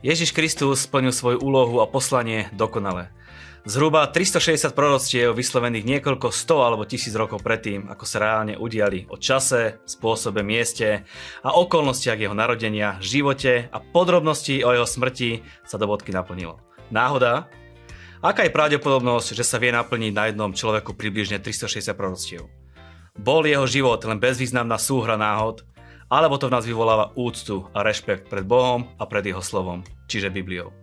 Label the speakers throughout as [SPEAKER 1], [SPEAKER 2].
[SPEAKER 1] Ježiš Kristus splnil svoju úlohu a poslanie dokonale. Zhruba 360 proroctiev vyslovených niekoľko 100 alebo tisíc rokov predtým, ako sa reálne udiali o čase, spôsobe, mieste a okolnostiach jeho narodenia, živote a podrobnosti o jeho smrti sa do bodky naplnilo. Náhoda? Aká je pravdepodobnosť, že sa vie naplniť na jednom človeku približne 360 proroctiev? Bol jeho život len bezvýznamná súhra náhod, alebo to v nás vyvoláva úctu a rešpekt pred Bohom a pred jeho slovom, čiže Bibliou.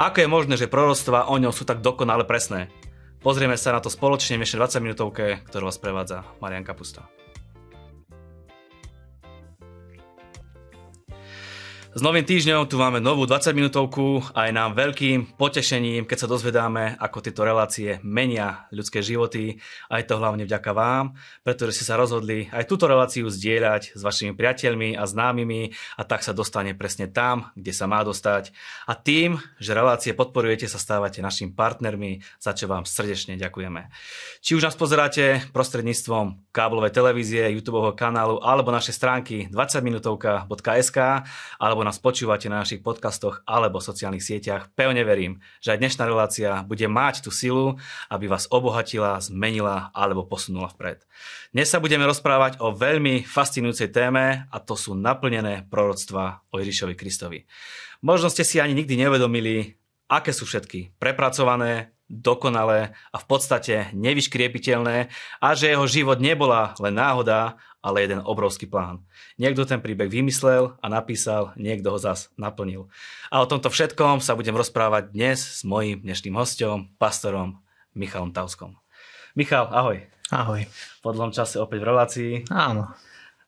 [SPEAKER 1] Ako je možné, že proroctva o ňom sú tak dokonale presné? Pozrieme sa na to spoločne v 20 minútovke, ktorú vás prevádza Marian Kapusta. S novým týždňom tu máme novú 20 minútovku a je nám veľkým potešením, keď sa dozvedáme, ako tieto relácie menia ľudské životy. A je to hlavne vďaka vám, pretože ste sa rozhodli aj túto reláciu zdieľať s vašimi priateľmi a známymi a tak sa dostane presne tam, kde sa má dostať. A tým, že relácie podporujete, sa stávate našimi partnermi, za čo vám srdečne ďakujeme. Či už nás pozeráte prostredníctvom káblovej televízie, YouTube kanálu alebo naše stránky 20minutovka.sk alebo nás počúvate na našich podcastoch alebo sociálnych sieťach, pevne verím, že aj dnešná relácia bude mať tú silu, aby vás obohatila, zmenila alebo posunula vpred. Dnes sa budeme rozprávať o veľmi fascinujúcej téme a to sú naplnené proroctva o Ježišovi Kristovi. Možno ste si ani nikdy nevedomili, aké sú všetky prepracované, dokonalé a v podstate nevyškriepiteľné a že jeho život nebola len náhoda, ale jeden obrovský plán. Niekto ten príbeh vymyslel a napísal, niekto ho zas naplnil. A o tomto všetkom sa budem rozprávať dnes s mojím dnešným hostom, pastorom Michalom Tauskom. Michal, ahoj.
[SPEAKER 2] Ahoj.
[SPEAKER 1] Po dlhom čase opäť v relácii.
[SPEAKER 2] Áno.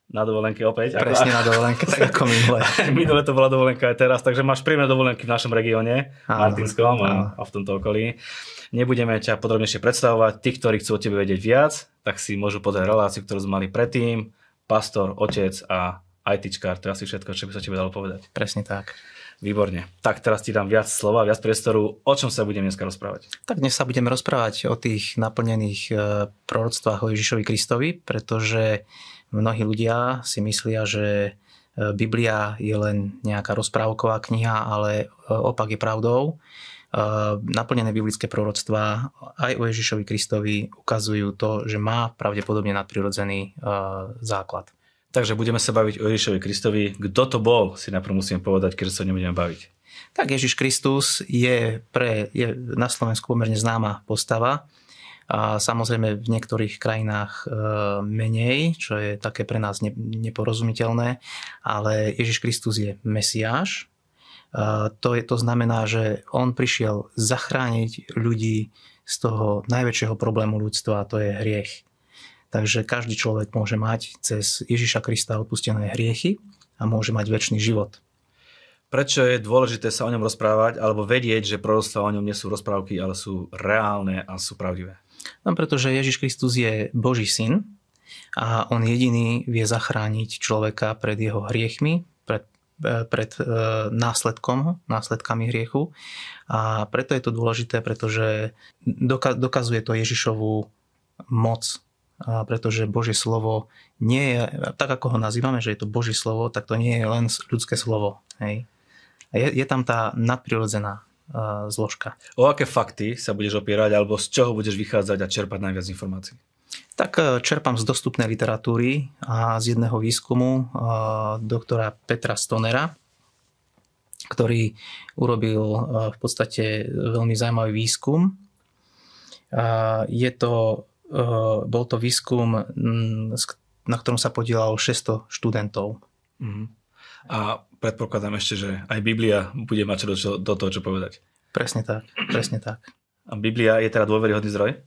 [SPEAKER 1] Na dovolenke opäť.
[SPEAKER 2] Presne ako... na dovolenke, tak ako minule.
[SPEAKER 1] minule to bola dovolenka aj teraz, takže máš príjemné dovolenky v našom regióne, Martinskom a, a v tomto okolí. Nebudeme ťa podrobnejšie predstavovať. Tí, ktorí chcú o tebe vedieť viac, tak si môžu pozrieť reláciu, ktorú sme mali predtým. Pastor, otec a ITčkár, to je asi všetko, čo by sa tebe dalo povedať.
[SPEAKER 2] Presne tak.
[SPEAKER 1] Výborne. Tak teraz ti dám viac slova, viac priestoru. O čom sa budeme dneska rozprávať?
[SPEAKER 2] Tak dnes sa budeme rozprávať o tých naplnených e, proroctvách o Ježišovi Kristovi, pretože mnohí ľudia si myslia, že e, Biblia je len nejaká rozprávková kniha, ale e, opak je pravdou naplnené biblické proroctvá aj o Ježišovi Kristovi ukazujú to, že má pravdepodobne nadprirodzený základ.
[SPEAKER 1] Takže budeme sa baviť o Ježišovi Kristovi. Kto to bol, si najprv musíme povedať, keď sa nebudeme baviť.
[SPEAKER 2] Tak Ježiš Kristus je, pre, je na Slovensku pomerne známa postava. A samozrejme v niektorých krajinách e, menej, čo je také pre nás neporozumiteľné, ale Ježiš Kristus je Mesiáš, to, je, to znamená, že on prišiel zachrániť ľudí z toho najväčšieho problému ľudstva, a to je hriech. Takže každý človek môže mať cez Ježiša Krista odpustené hriechy a môže mať väčší život.
[SPEAKER 1] Prečo je dôležité sa o ňom rozprávať alebo vedieť, že proroctvá o ňom nie sú rozprávky, ale sú reálne a sú pravdivé?
[SPEAKER 2] No, pretože Ježiš Kristus je Boží syn a on jediný vie zachrániť človeka pred jeho hriechmi, pred E, pred e, následkom, následkami hriechu. A preto je to dôležité, pretože dokazuje to Ježišovú moc. A pretože Božie slovo nie je, tak ako ho nazývame, že je to Božie slovo, tak to nie je len ľudské slovo. Hej. A je, je tam tá nadprirodzená zložka.
[SPEAKER 1] O aké fakty sa budeš opierať, alebo z čoho budeš vychádzať a čerpať najviac informácií?
[SPEAKER 2] Tak e, čerpám z dostupnej literatúry a z jedného výskumu e, doktora Petra Stonera, ktorý urobil e, v podstate veľmi zaujímavý výskum. Je to, bol to výskum, na ktorom sa podielalo 600 študentov.
[SPEAKER 1] Uh-huh. A predpokladám ešte, že aj Biblia bude mať čo do, do toho, čo povedať.
[SPEAKER 2] Presne tak, presne tak.
[SPEAKER 1] A Biblia je teda dôveryhodný zdroj?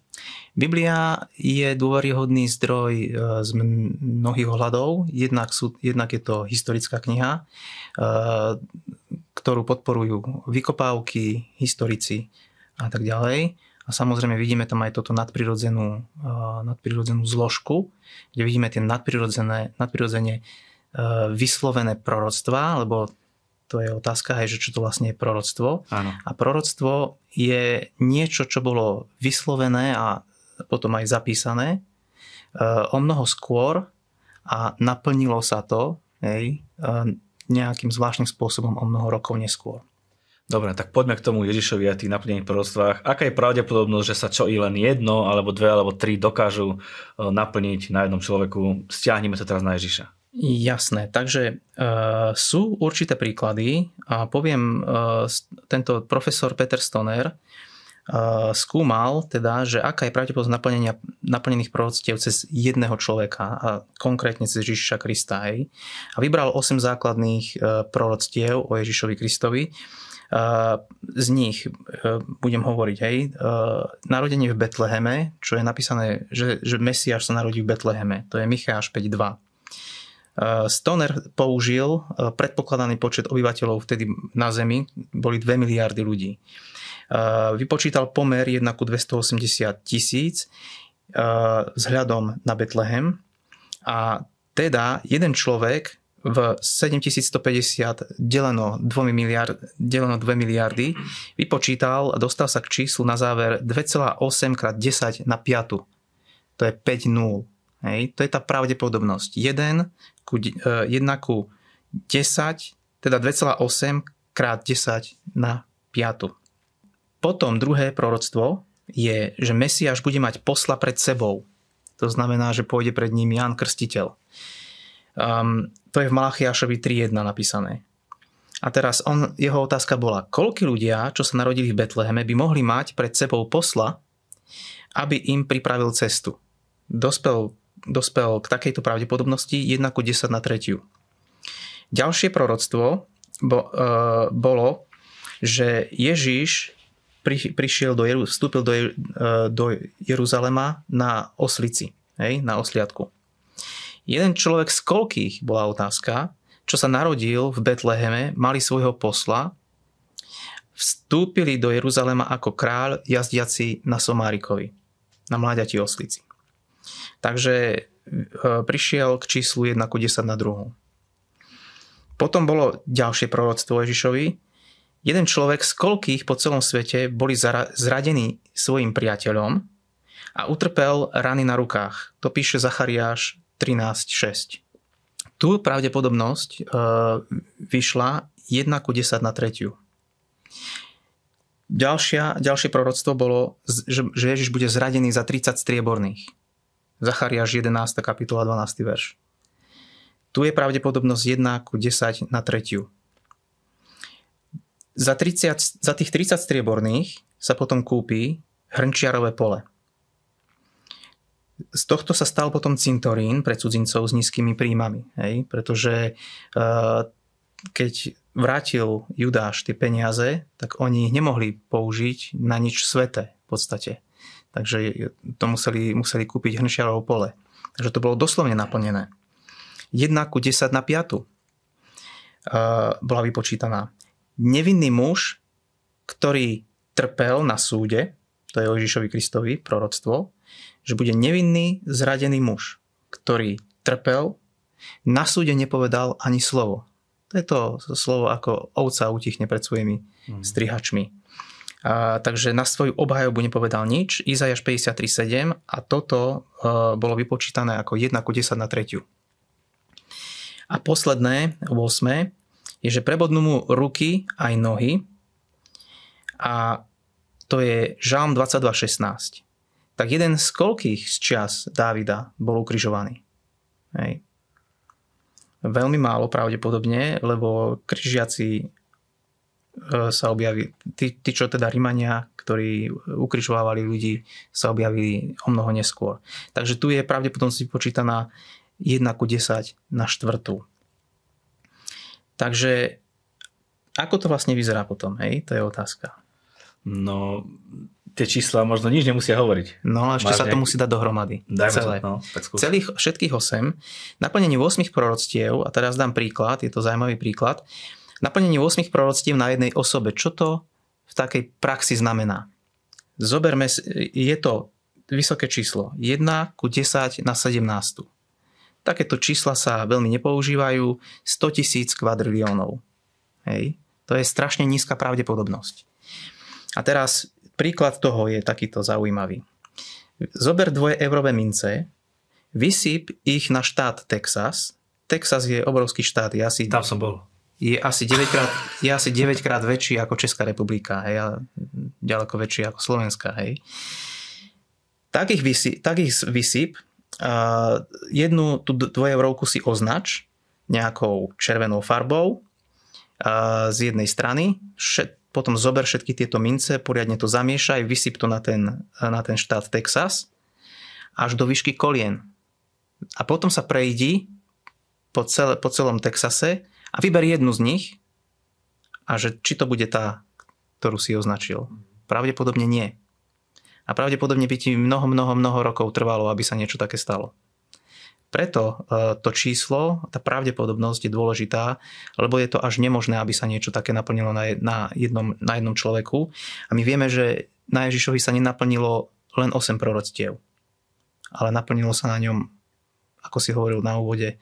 [SPEAKER 2] Biblia je dôveryhodný zdroj e, z mnohých ohľadov. Jednak, sú, jednak je to historická kniha, e, ktorú podporujú vykopávky, historici a tak ďalej. A samozrejme vidíme tam aj toto nadprirodzenú, e, nadprirodzenú zložku, kde vidíme tie nadprirodzené, nadprirodzene vyslovené proroctvá, lebo to je otázka, hej, že čo to vlastne je proroctvo.
[SPEAKER 1] Áno.
[SPEAKER 2] A proroctvo je niečo, čo bolo vyslovené a potom aj zapísané e, o mnoho skôr a naplnilo sa to hej, nejakým zvláštnym spôsobom o mnoho rokov neskôr.
[SPEAKER 1] Dobre, tak poďme k tomu Ježišovi a tých naplnených proroctvách. Aká je pravdepodobnosť, že sa čo i len jedno, alebo dve, alebo tri dokážu e, naplniť na jednom človeku? Stiahneme sa teraz na Ježiša.
[SPEAKER 2] Jasné, takže e, sú určité príklady a poviem, e, tento profesor Peter Stoner e, skúmal teda, že aká je pravdepodobnosť naplnenia, naplnených proroctiev cez jedného človeka a konkrétne cez Ježiša Krista. Hej. A vybral 8 základných e, proroctiev o Ježišovi Kristovi z nich budem hovoriť, hej, narodenie v Betleheme, čo je napísané, že, že Mesiáš sa narodí v Betleheme, to je Micháš 5.2. Stoner použil predpokladaný počet obyvateľov vtedy na Zemi, boli 2 miliardy ľudí. Vypočítal pomer 1 ku 280 tisíc vzhľadom na Betlehem a teda jeden človek v 7150 deleno 2, miliard, deleno 2 miliardy vypočítal a dostal sa k číslu na záver 2,8 krát 10 na 5. To je 5 nul. Hej. To je tá pravdepodobnosť. 1 ku, 1 e, ku 10, teda 2,8 krát 10 na 5. Potom druhé proroctvo je, že Mesiáš bude mať posla pred sebou. To znamená, že pôjde pred ním Ján Krstiteľ. Um, to je v Malachiašovi 3.1 napísané. A teraz on, jeho otázka bola, koľko ľudia, čo sa narodili v Betleheme, by mohli mať pred sebou posla, aby im pripravil cestu. Dospel, dospel k takejto pravdepodobnosti 1 ku 10 na tretiu. Ďalšie proroctvo bo, e, bolo, že Ježiš pri, prišiel do vstúpil do, e, do Jeruzalema na oslici, hej, na osliadku. Jeden človek z koľkých, bola otázka, čo sa narodil v Betleheme, mali svojho posla, vstúpili do Jeruzalema ako kráľ jazdiaci na Somárikovi, na mláďati oslici. Takže e, prišiel k číslu 1 ku 10 na druhú. Potom bolo ďalšie proroctvo Ježišovi. Jeden človek z koľkých po celom svete boli zradení svojim priateľom a utrpel rany na rukách. To píše Zachariáš 13,6. Tu pravdepodobnosť e, vyšla 1 ku 10 na tretiu. Ďalšia, ďalšie proroctvo bolo, že Ježiš bude zradený za 30 strieborných. Zachariáš 11. kapitola 12. verš. Tu je pravdepodobnosť 1 ku 10 na tretiu. Za, 30, za tých 30 strieborných sa potom kúpi hrnčiarové pole z tohto sa stal potom cintorín pre cudzincov s nízkymi príjmami. Hej? Pretože uh, keď vrátil Judáš tie peniaze, tak oni ich nemohli použiť na nič sveté v podstate. Takže to museli, museli kúpiť hrnčiarov pole. Takže to bolo doslovne naplnené. 1 ku 10 na 5 uh, bola vypočítaná. Nevinný muž, ktorý trpel na súde, to je Ježišovi Kristovi proroctvo, že bude nevinný, zradený muž, ktorý trpel, na súde nepovedal ani slovo. To je to slovo, ako ovca utichne pred svojimi mm. strihačmi. A, takže na svoju obhajobu nepovedal nič. Izajaš 53.7 a toto a, e, bolo vypočítané ako 1 ku 10 na tretiu. A posledné, 8. je, že prebodnú mu ruky aj nohy a to je Žalm 22.16 tak jeden z koľkých z čas Dávida bol ukrižovaný? Hej. Veľmi málo pravdepodobne, lebo križiaci sa objavili, tí, tí čo teda Rimania, ktorí ukrižovávali ľudí, sa objavili o mnoho neskôr. Takže tu je pravdepodobnosť počítaná 1 ku 10 na štvrtú. Takže ako to vlastne vyzerá potom? Hej? To je otázka.
[SPEAKER 1] No, tie čísla možno nič nemusia hovoriť.
[SPEAKER 2] No, ešte Máš sa nejak... to musí dať dohromady.
[SPEAKER 1] Dajme celé. To, no, tak
[SPEAKER 2] Celých, všetkých 8. Naplnenie 8 proroctiev, a teraz dám príklad, je to zaujímavý príklad. Naplnenie 8 proroctiev na jednej osobe. Čo to v takej praxi znamená? Zoberme, je to vysoké číslo. 1 ku 10 na 17. Takéto čísla sa veľmi nepoužívajú. 100 tisíc kvadriliónov. Hej. To je strašne nízka pravdepodobnosť. A teraz Príklad toho je takýto zaujímavý. Zober dvoje eurové mince, vysyp ich na štát Texas, Texas je obrovský štát. Je asi,
[SPEAKER 1] Tam som bol.
[SPEAKER 2] Je asi 9 krát, je asi 9 krát väčší ako Česká republika. Hej, a ďaleko väčší ako Slovenská. Hej. Takých, vysy, takých vysyp uh, jednu tú dvojeurovku si označ nejakou červenou farbou uh, z jednej strany. Všet, potom zober všetky tieto mince, poriadne to zamiešaj, vysyp to na ten, na ten štát Texas až do výšky kolien. A potom sa prejdi po, celé, po celom Texase a vyber jednu z nich a že či to bude tá, ktorú si označil. Pravdepodobne nie. A pravdepodobne by ti mnoho, mnoho, mnoho rokov trvalo, aby sa niečo také stalo. Preto e, to číslo, tá pravdepodobnosť je dôležitá, lebo je to až nemožné, aby sa niečo také naplnilo na, jednom, na jednom človeku. A my vieme, že na Ježišovi sa nenaplnilo len 8 proroctiev, ale naplnilo sa na ňom, ako si hovoril na úvode,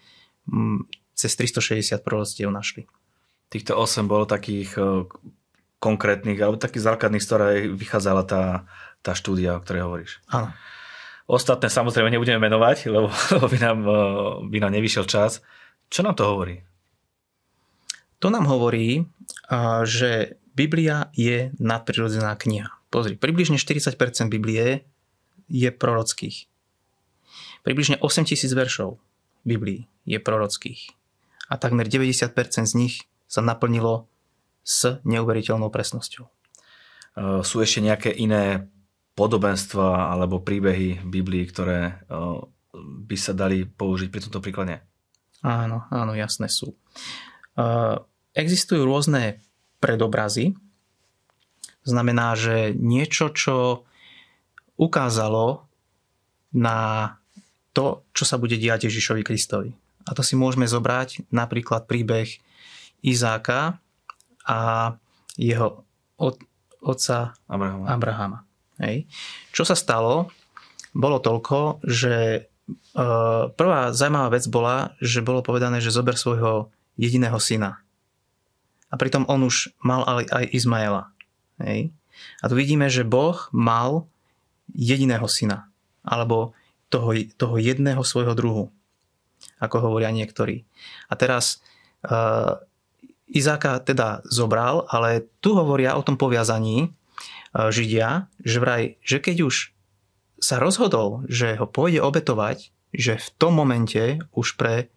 [SPEAKER 2] cez 360 proroctiev našli.
[SPEAKER 1] Týchto 8 bolo takých e, konkrétnych, alebo takých základných, z ktorej vychádzala tá, tá štúdia, o ktorej hovoríš.
[SPEAKER 2] Áno.
[SPEAKER 1] Ostatné samozrejme nebudeme menovať, lebo, lebo by, nám, e, by nám nevyšiel čas. Čo nám to hovorí?
[SPEAKER 2] To nám hovorí, že Biblia je nadprirodzená kniha. Pozri, približne 40% Biblie je prorockých. Približne 8000 veršov Biblii je prorockých. A takmer 90% z nich sa naplnilo s neuveriteľnou presnosťou.
[SPEAKER 1] Sú ešte nejaké iné podobenstva alebo príbehy Biblii, ktoré by sa dali použiť pri tomto príklade?
[SPEAKER 2] Áno, áno, jasné sú. Existujú rôzne predobrazy. Znamená, že niečo, čo ukázalo na to, čo sa bude diať Ježišovi Kristovi. A to si môžeme zobrať napríklad príbeh Izáka a jeho od, otca
[SPEAKER 1] Abrahama.
[SPEAKER 2] Abrahama. Hej. Čo sa stalo? Bolo toľko, že e, prvá zaujímavá vec bola, že bolo povedané, že zober svojho jediného syna. A pritom on už mal aj, aj Izmaela. Hej. A tu vidíme, že Boh mal jediného syna. Alebo toho, toho jedného svojho druhu, ako hovoria niektorí. A teraz uh, Izáka teda zobral, ale tu hovoria o tom poviazaní uh, Židia, že vraj, že keď už sa rozhodol, že ho pôjde obetovať, že v tom momente už pre,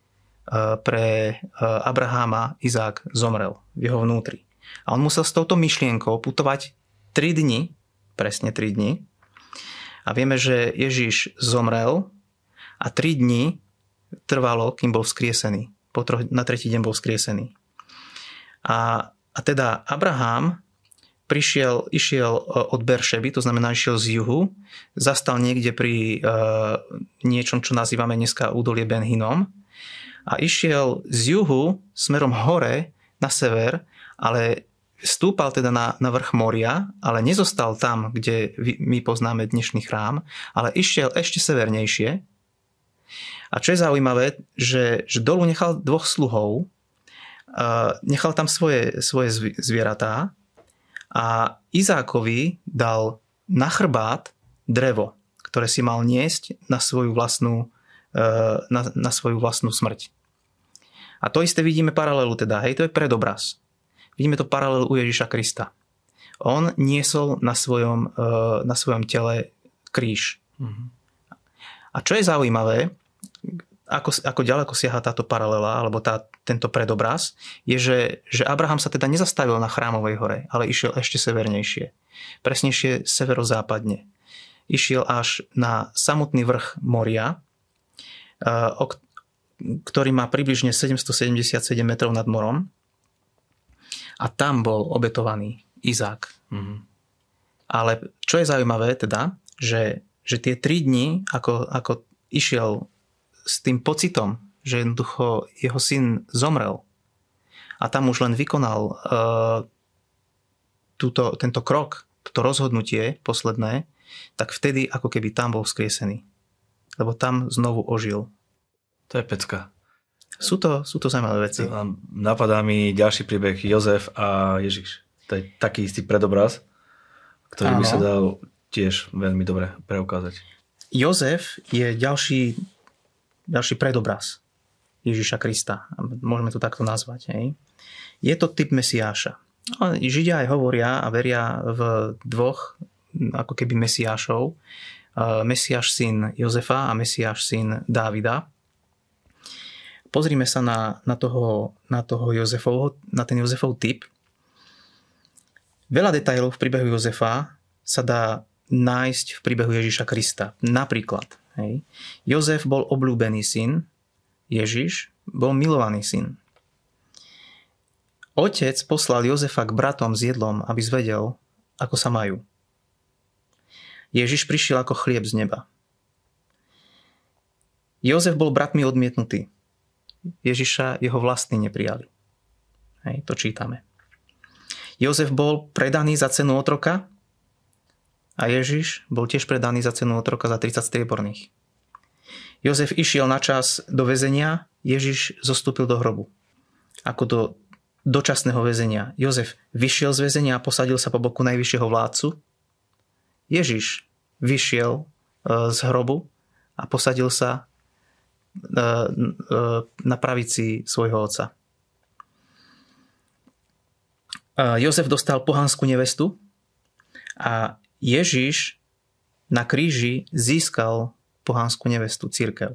[SPEAKER 2] uh, pre uh, Abraháma Izák zomrel v jeho vnútri. A on musel s touto myšlienkou putovať 3 dni, presne 3 dni, a vieme, že Ježiš zomrel a tri dni trvalo, kým bol vzkriesený. Po troch, na tretí deň bol vzkriesený. A, a teda Abraham prišiel, išiel e, od Beršeby, to znamená išiel z juhu, zastal niekde pri uh, niečom, čo nazývame dneska údolie Ben a išiel z juhu smerom hore na sever, ale Stúpal teda na, na vrch moria, ale nezostal tam, kde my poznáme dnešný chrám, ale išiel ešte severnejšie. A čo je zaujímavé, že, že dolu nechal dvoch sluhov, uh, nechal tam svoje, svoje zvieratá a Izákovi dal na chrbát drevo, ktoré si mal niesť na svoju vlastnú, uh, na, na svoju vlastnú smrť. A to isté vidíme paralelu teda, hej, to je predobraz. Vidíme to paralel u Ježiša Krista. On niesol na svojom, e, na svojom tele kríž. Mm-hmm. A čo je zaujímavé, ako, ako ďaleko siaha táto paralela, alebo tá, tento predobraz, je, že, že Abraham sa teda nezastavil na chrámovej hore, ale išiel ešte severnejšie. Presnejšie severozápadne. Išiel až na samotný vrch Moria, e, ktorý má približne 777 metrov nad morom a tam bol obetovaný Izák. Mm-hmm. Ale čo je zaujímavé teda, že, že tie tri dni, ako, ako išiel s tým pocitom, že jednoducho jeho syn zomrel a tam už len vykonal uh, túto, tento krok, toto rozhodnutie posledné, tak vtedy ako keby tam bol vzkriesený. Lebo tam znovu ožil.
[SPEAKER 1] To je pecka.
[SPEAKER 2] Sú to, sú to zaujímavé veci.
[SPEAKER 1] Napadá mi ďalší príbeh Jozef a Ježiš. To je taký istý predobraz, ktorý Áno. by sa dal tiež veľmi dobre preukázať.
[SPEAKER 2] Jozef je ďalší, ďalší predobraz. Ježiša Krista. Môžeme to takto nazvať. Hej. Je to typ Mesiáša. Židia aj hovoria a veria v dvoch ako keby Mesiášov. Mesiáš syn Jozefa a Mesiáš syn Dávida. Pozrime sa na, na, toho, na toho Jozefov, na ten Jozefov typ. Veľa detajlov v príbehu Jozefa sa dá nájsť v príbehu Ježiša Krista. Napríklad, hej, Jozef bol obľúbený syn, Ježiš bol milovaný syn. Otec poslal Jozefa k bratom s jedlom, aby zvedel, ako sa majú. Ježiš prišiel ako chlieb z neba. Jozef bol bratmi odmietnutý. Ježiša jeho vlastní neprijali. Hej, to čítame. Jozef bol predaný za cenu otroka a Ježiš bol tiež predaný za cenu otroka za 30 strieborných. Jozef išiel na čas do väzenia, Ježiš zostúpil do hrobu. Ako do dočasného väzenia. Jozef vyšiel z väzenia a posadil sa po boku najvyššieho vládcu. Ježiš vyšiel e, z hrobu a posadil sa E, e, na pravici svojho otca. Jozef dostal pohanskú nevestu a Ježiš na kríži získal pohanskú nevestu, církev.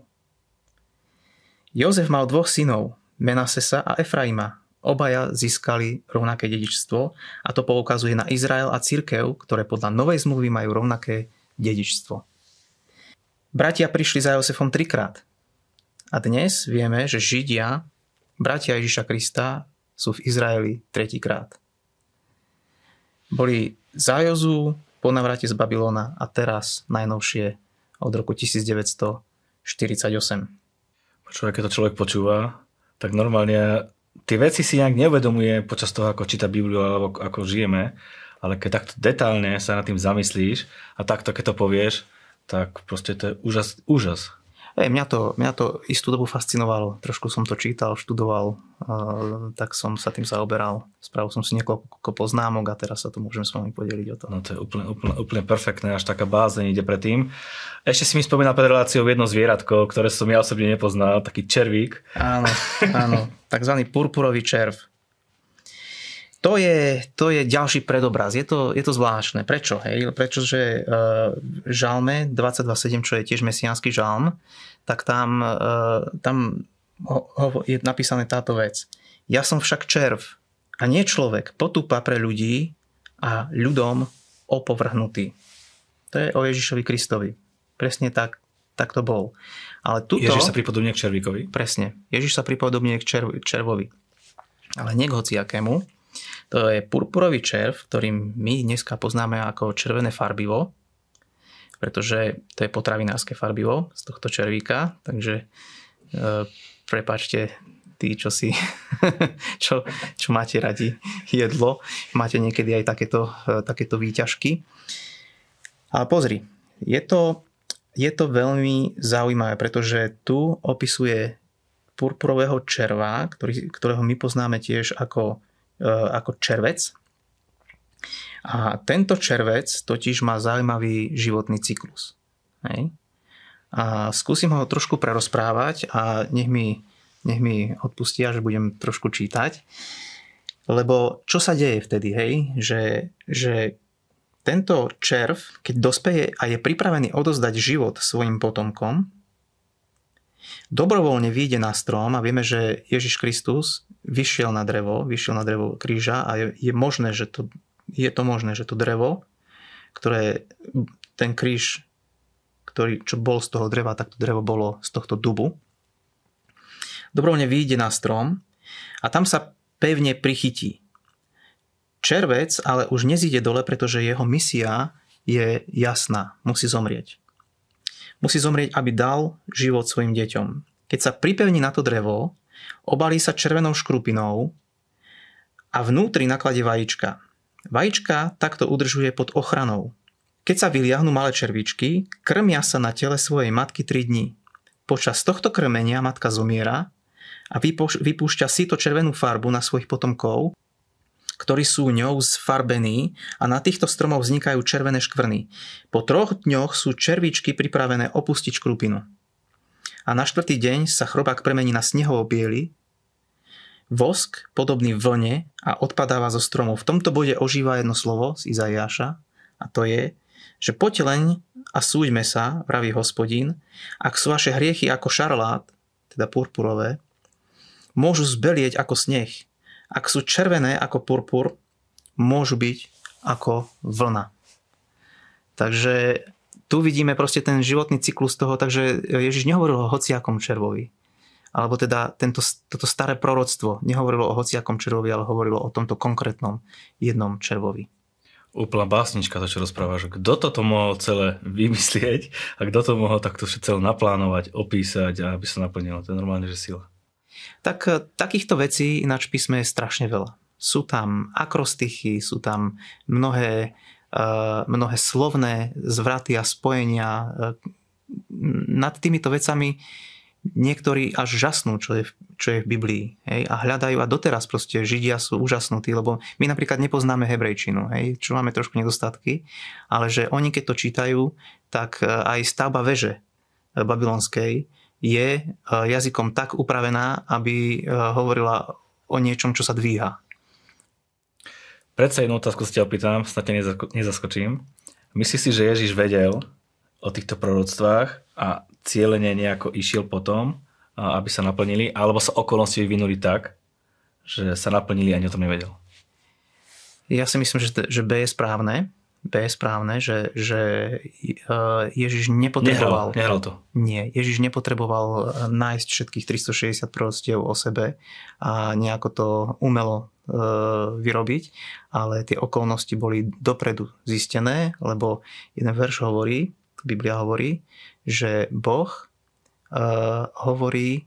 [SPEAKER 2] Jozef mal dvoch synov, Menasesa a Efraima. Obaja získali rovnaké dedičstvo a to poukazuje na Izrael a církev, ktoré podľa novej zmluvy majú rovnaké dedičstvo. Bratia prišli za Jozefom trikrát. A dnes vieme, že Židia, bratia Ježiša Krista, sú v Izraeli tretíkrát. Boli za Jozu, po navrate z Babylona a teraz najnovšie od roku 1948.
[SPEAKER 1] Počúva, keď to človek počúva, tak normálne tie veci si nejak neuvedomuje počas toho, ako číta Bibliu alebo ako žijeme, ale keď takto detálne sa nad tým zamyslíš a takto keď to povieš, tak proste to je úžas, úžas.
[SPEAKER 2] Hey, mňa, to, mňa to istú dobu fascinovalo. Trošku som to čítal, študoval, tak som sa tým zaoberal. Spravil som si niekoľko poznámok a teraz sa tu môžem s vami podeliť o to.
[SPEAKER 1] No to je úplne, úplne, úplne perfektné, až taká bázeň ide predtým. Ešte si mi spomínal pred reláciou jedno zvieratko, ktoré som ja osobne nepoznal, taký červík.
[SPEAKER 2] Áno, áno, takzvaný purpurový červ. To je, to je ďalší predobraz. Je to, je to zvláštne. Prečo? Hej? Pretože uh, žalme 22.7, čo je tiež mesiánsky žalm, tak tam, uh, tam ho, ho, je napísané táto vec. Ja som však červ a nie človek, potúpa pre ľudí a ľudom opovrhnutý. To je o Ježišovi Kristovi. Presne tak, tak to bol. Ale tuto,
[SPEAKER 1] Ježiš sa pripodobne k červíkovi?
[SPEAKER 2] Presne. Ježiš sa pripodobne k červ, červovi. Ale nie k hociakému, to je purpurový červ, ktorý my dneska poznáme ako červené farbivo, pretože to je potravinárske farbivo z tohto červíka, takže e, prepačte tí, čo si čo, čo máte radi jedlo, máte niekedy aj takéto, e, takéto výťažky. Ale pozri, je to, je to veľmi zaujímavé, pretože tu opisuje purpurového červa, ktorý, ktorého my poznáme tiež ako ako červec. A tento červec totiž má zaujímavý životný cyklus. Hej? A skúsim ho trošku prerozprávať a nech mi, nech mi odpustia, že budem trošku čítať. Lebo čo sa deje vtedy, hej? Že, že tento červ, keď dospeje a je pripravený odozdať život svojim potomkom, dobrovoľne vyjde na strom a vieme, že Ježiš Kristus vyšiel na drevo, vyšiel na drevo kríža a je, je možné, že to, je to možné, že to drevo, ktoré ten kríž, ktorý, čo bol z toho dreva, tak to drevo bolo z tohto dubu, dobrovoľne vyjde na strom a tam sa pevne prichytí. Červec ale už nezíde dole, pretože jeho misia je jasná. Musí zomrieť musí zomrieť, aby dal život svojim deťom. Keď sa pripevní na to drevo, obalí sa červenou škrupinou a vnútri nakladie vajíčka. Vajíčka takto udržuje pod ochranou. Keď sa vyliahnú malé červičky, krmia sa na tele svojej matky 3 dní. Počas tohto krmenia matka zomiera a vypúšťa to červenú farbu na svojich potomkov ktorí sú ňou zfarbení a na týchto stromoch vznikajú červené škvrny. Po troch dňoch sú červičky pripravené opustiť škrupinu. a na štvrtý deň sa chrobák premení na snehovo biely, vosk podobný vlne a odpadáva zo stromov. V tomto bode ožíva jedno slovo z Izaiáša a to je, že poďte len a súďme sa, praví hospodín, ak sú vaše hriechy ako šarlát, teda purpurové, môžu zbelieť ako sneh. Ak sú červené ako purpur, môžu byť ako vlna. Takže tu vidíme proste ten životný cyklus toho, takže Ježiš nehovoril o hociakom červovi. Alebo teda tento, toto staré proroctvo nehovorilo o hociakom červovi, ale hovorilo o tomto konkrétnom jednom červovi.
[SPEAKER 1] Úplná básnička, to čo rozprávaš. Kto toto mohol celé vymyslieť a kto to mohol takto celé naplánovať, opísať a aby sa naplnilo. To je normálne, že sila.
[SPEAKER 2] Tak eh, takýchto vecí ináč písme je strašne veľa. Sú tam akrostichy, sú tam mnohé Eh, mnohé slovné zvraty a spojenia. Eh, nad týmito vecami niektorí až žasnú, čo je, čo je v Biblii. Hej, a hľadajú a doteraz proste Židia sú úžasnutí, lebo my napríklad nepoznáme hebrejčinu, hej, čo máme trošku nedostatky, ale že oni keď to čítajú, tak aj stavba veže babylonskej je jazykom tak upravená, aby hovorila o niečom, čo sa dvíha.
[SPEAKER 1] Predsa jednu otázku si ťa opýtam, snad ťa nezaskočím. Myslíš si, že Ježiš vedel o týchto proroctvách a cieľene nejako išiel potom, aby sa naplnili, alebo sa okolnosti vyvinuli tak, že sa naplnili a ani o tom nevedel?
[SPEAKER 2] Ja si myslím, že, že B je správne. B je správne, že, že e, Ježiš nepotreboval...
[SPEAKER 1] Nehral, nehral to.
[SPEAKER 2] Nie, Ježiš nepotreboval nájsť všetkých 360 proroctiev o sebe a nejako to umelo E, vyrobiť, ale tie okolnosti boli dopredu zistené, lebo jeden verš hovorí, Biblia hovorí, že Boh hovorí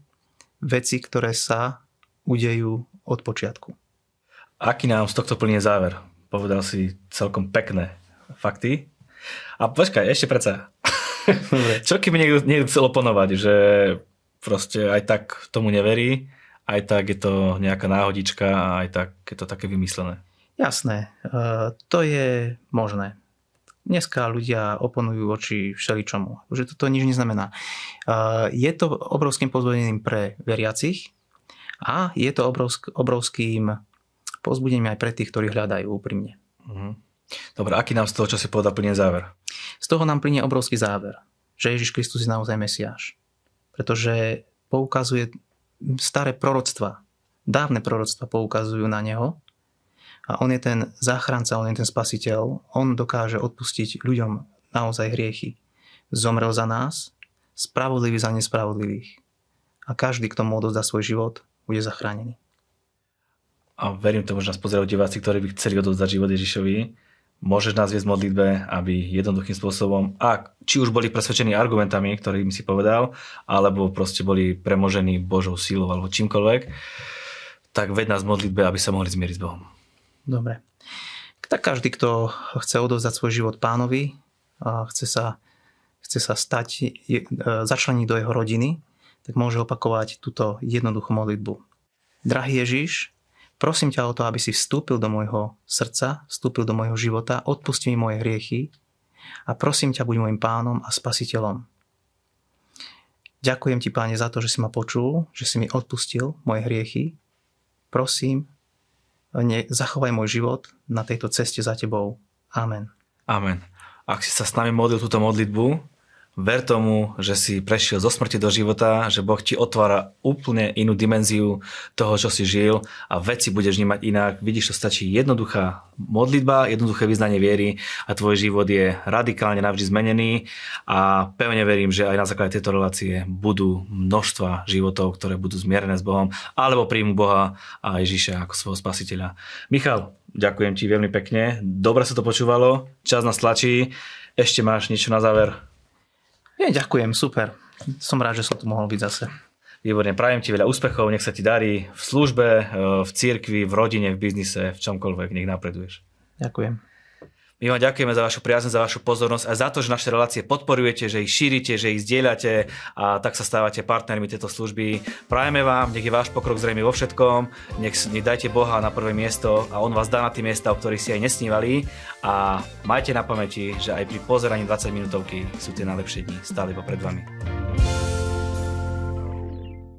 [SPEAKER 2] veci, ktoré sa udejú od počiatku.
[SPEAKER 1] Aký nám z tohto plný záver? Povedal si celkom pekné fakty. A počkaj, ešte predsa. Čo keby niekto, niekto chcel oponovať, že proste aj tak tomu neverí, aj tak je to nejaká náhodička a aj tak je to také vymyslené.
[SPEAKER 2] Jasné, e, to je možné. Dneska ľudia oponujú voči všeličomu, že toto nič neznamená. E, je to obrovským pozbudením pre veriacich a je to obrovsk, obrovským pozbudením aj pre tých, ktorí hľadajú úprimne.
[SPEAKER 1] Mhm. Dobre, aký nám z toho, čo si povedal, plynie záver?
[SPEAKER 2] Z toho nám plynie obrovský záver, že Ježiš Kristus je naozaj Mesiáš. Pretože poukazuje staré proroctva, dávne proroctva poukazujú na neho a on je ten záchranca, on je ten spasiteľ, on dokáže odpustiť ľuďom naozaj hriechy. Zomrel za nás, spravodlivý za nespravodlivých. A každý, kto mu odozdá svoj život, bude zachránený.
[SPEAKER 1] A verím tomu, že nás pozerajú diváci, ktorí by chceli odovzdať život Ježišovi môžeš nás viesť modlitbe, aby jednoduchým spôsobom, a či už boli presvedčení argumentami, ktorými si povedal, alebo proste boli premožení Božou sílou alebo čímkoľvek, tak ved nás modlitbe, aby sa mohli zmieriť s Bohom.
[SPEAKER 2] Dobre. Tak každý, kto chce odovzdať svoj život pánovi, a chce sa, chce sa stať, e, začleniť do jeho rodiny, tak môže opakovať túto jednoduchú modlitbu. Drahý Ježiš, Prosím ťa o to, aby si vstúpil do môjho srdca, vstúpil do môjho života, odpusti mi moje hriechy a prosím ťa, buď môjim pánom a spasiteľom. Ďakujem ti, páne, za to, že si ma počul, že si mi odpustil moje hriechy. Prosím, ne, zachovaj môj život na tejto ceste za tebou. Amen.
[SPEAKER 1] Amen. Ak si sa s nami modlil túto modlitbu, Ver tomu, že si prešiel zo smrti do života, že Boh ti otvára úplne inú dimenziu toho, čo si žil a veci budeš vnímať inak. Vidíš, to stačí jednoduchá modlitba, jednoduché vyznanie viery a tvoj život je radikálne navždy zmenený a pevne verím, že aj na základe tejto relácie budú množstva životov, ktoré budú zmierené s Bohom alebo príjmu Boha a Ježiša ako svojho spasiteľa. Michal, ďakujem ti veľmi pekne. Dobre sa to počúvalo, čas nás tlačí. Ešte máš niečo na záver?
[SPEAKER 2] Nie, ďakujem, super. Som rád, že som tu mohol byť zase.
[SPEAKER 1] Výborne, prajem ti veľa úspechov, nech sa ti darí v službe, eh, v cirkvi, v rodine, v biznise, v čomkoľvek, nech napreduješ.
[SPEAKER 2] Ďakujem.
[SPEAKER 1] My vám ďakujeme za vašu priazň, za vašu pozornosť a za to, že naše relácie podporujete, že ich šírite, že ich zdieľate a tak sa stávate partnermi tejto služby. Prajeme vám, nech je váš pokrok zrejme vo všetkom, nech, nech dajte Boha na prvé miesto a On vás dá na tie miesta, o ktorých si aj nesnívali a majte na pamäti, že aj pri pozeraní 20 minútovky sú tie najlepšie dni stále popred vami.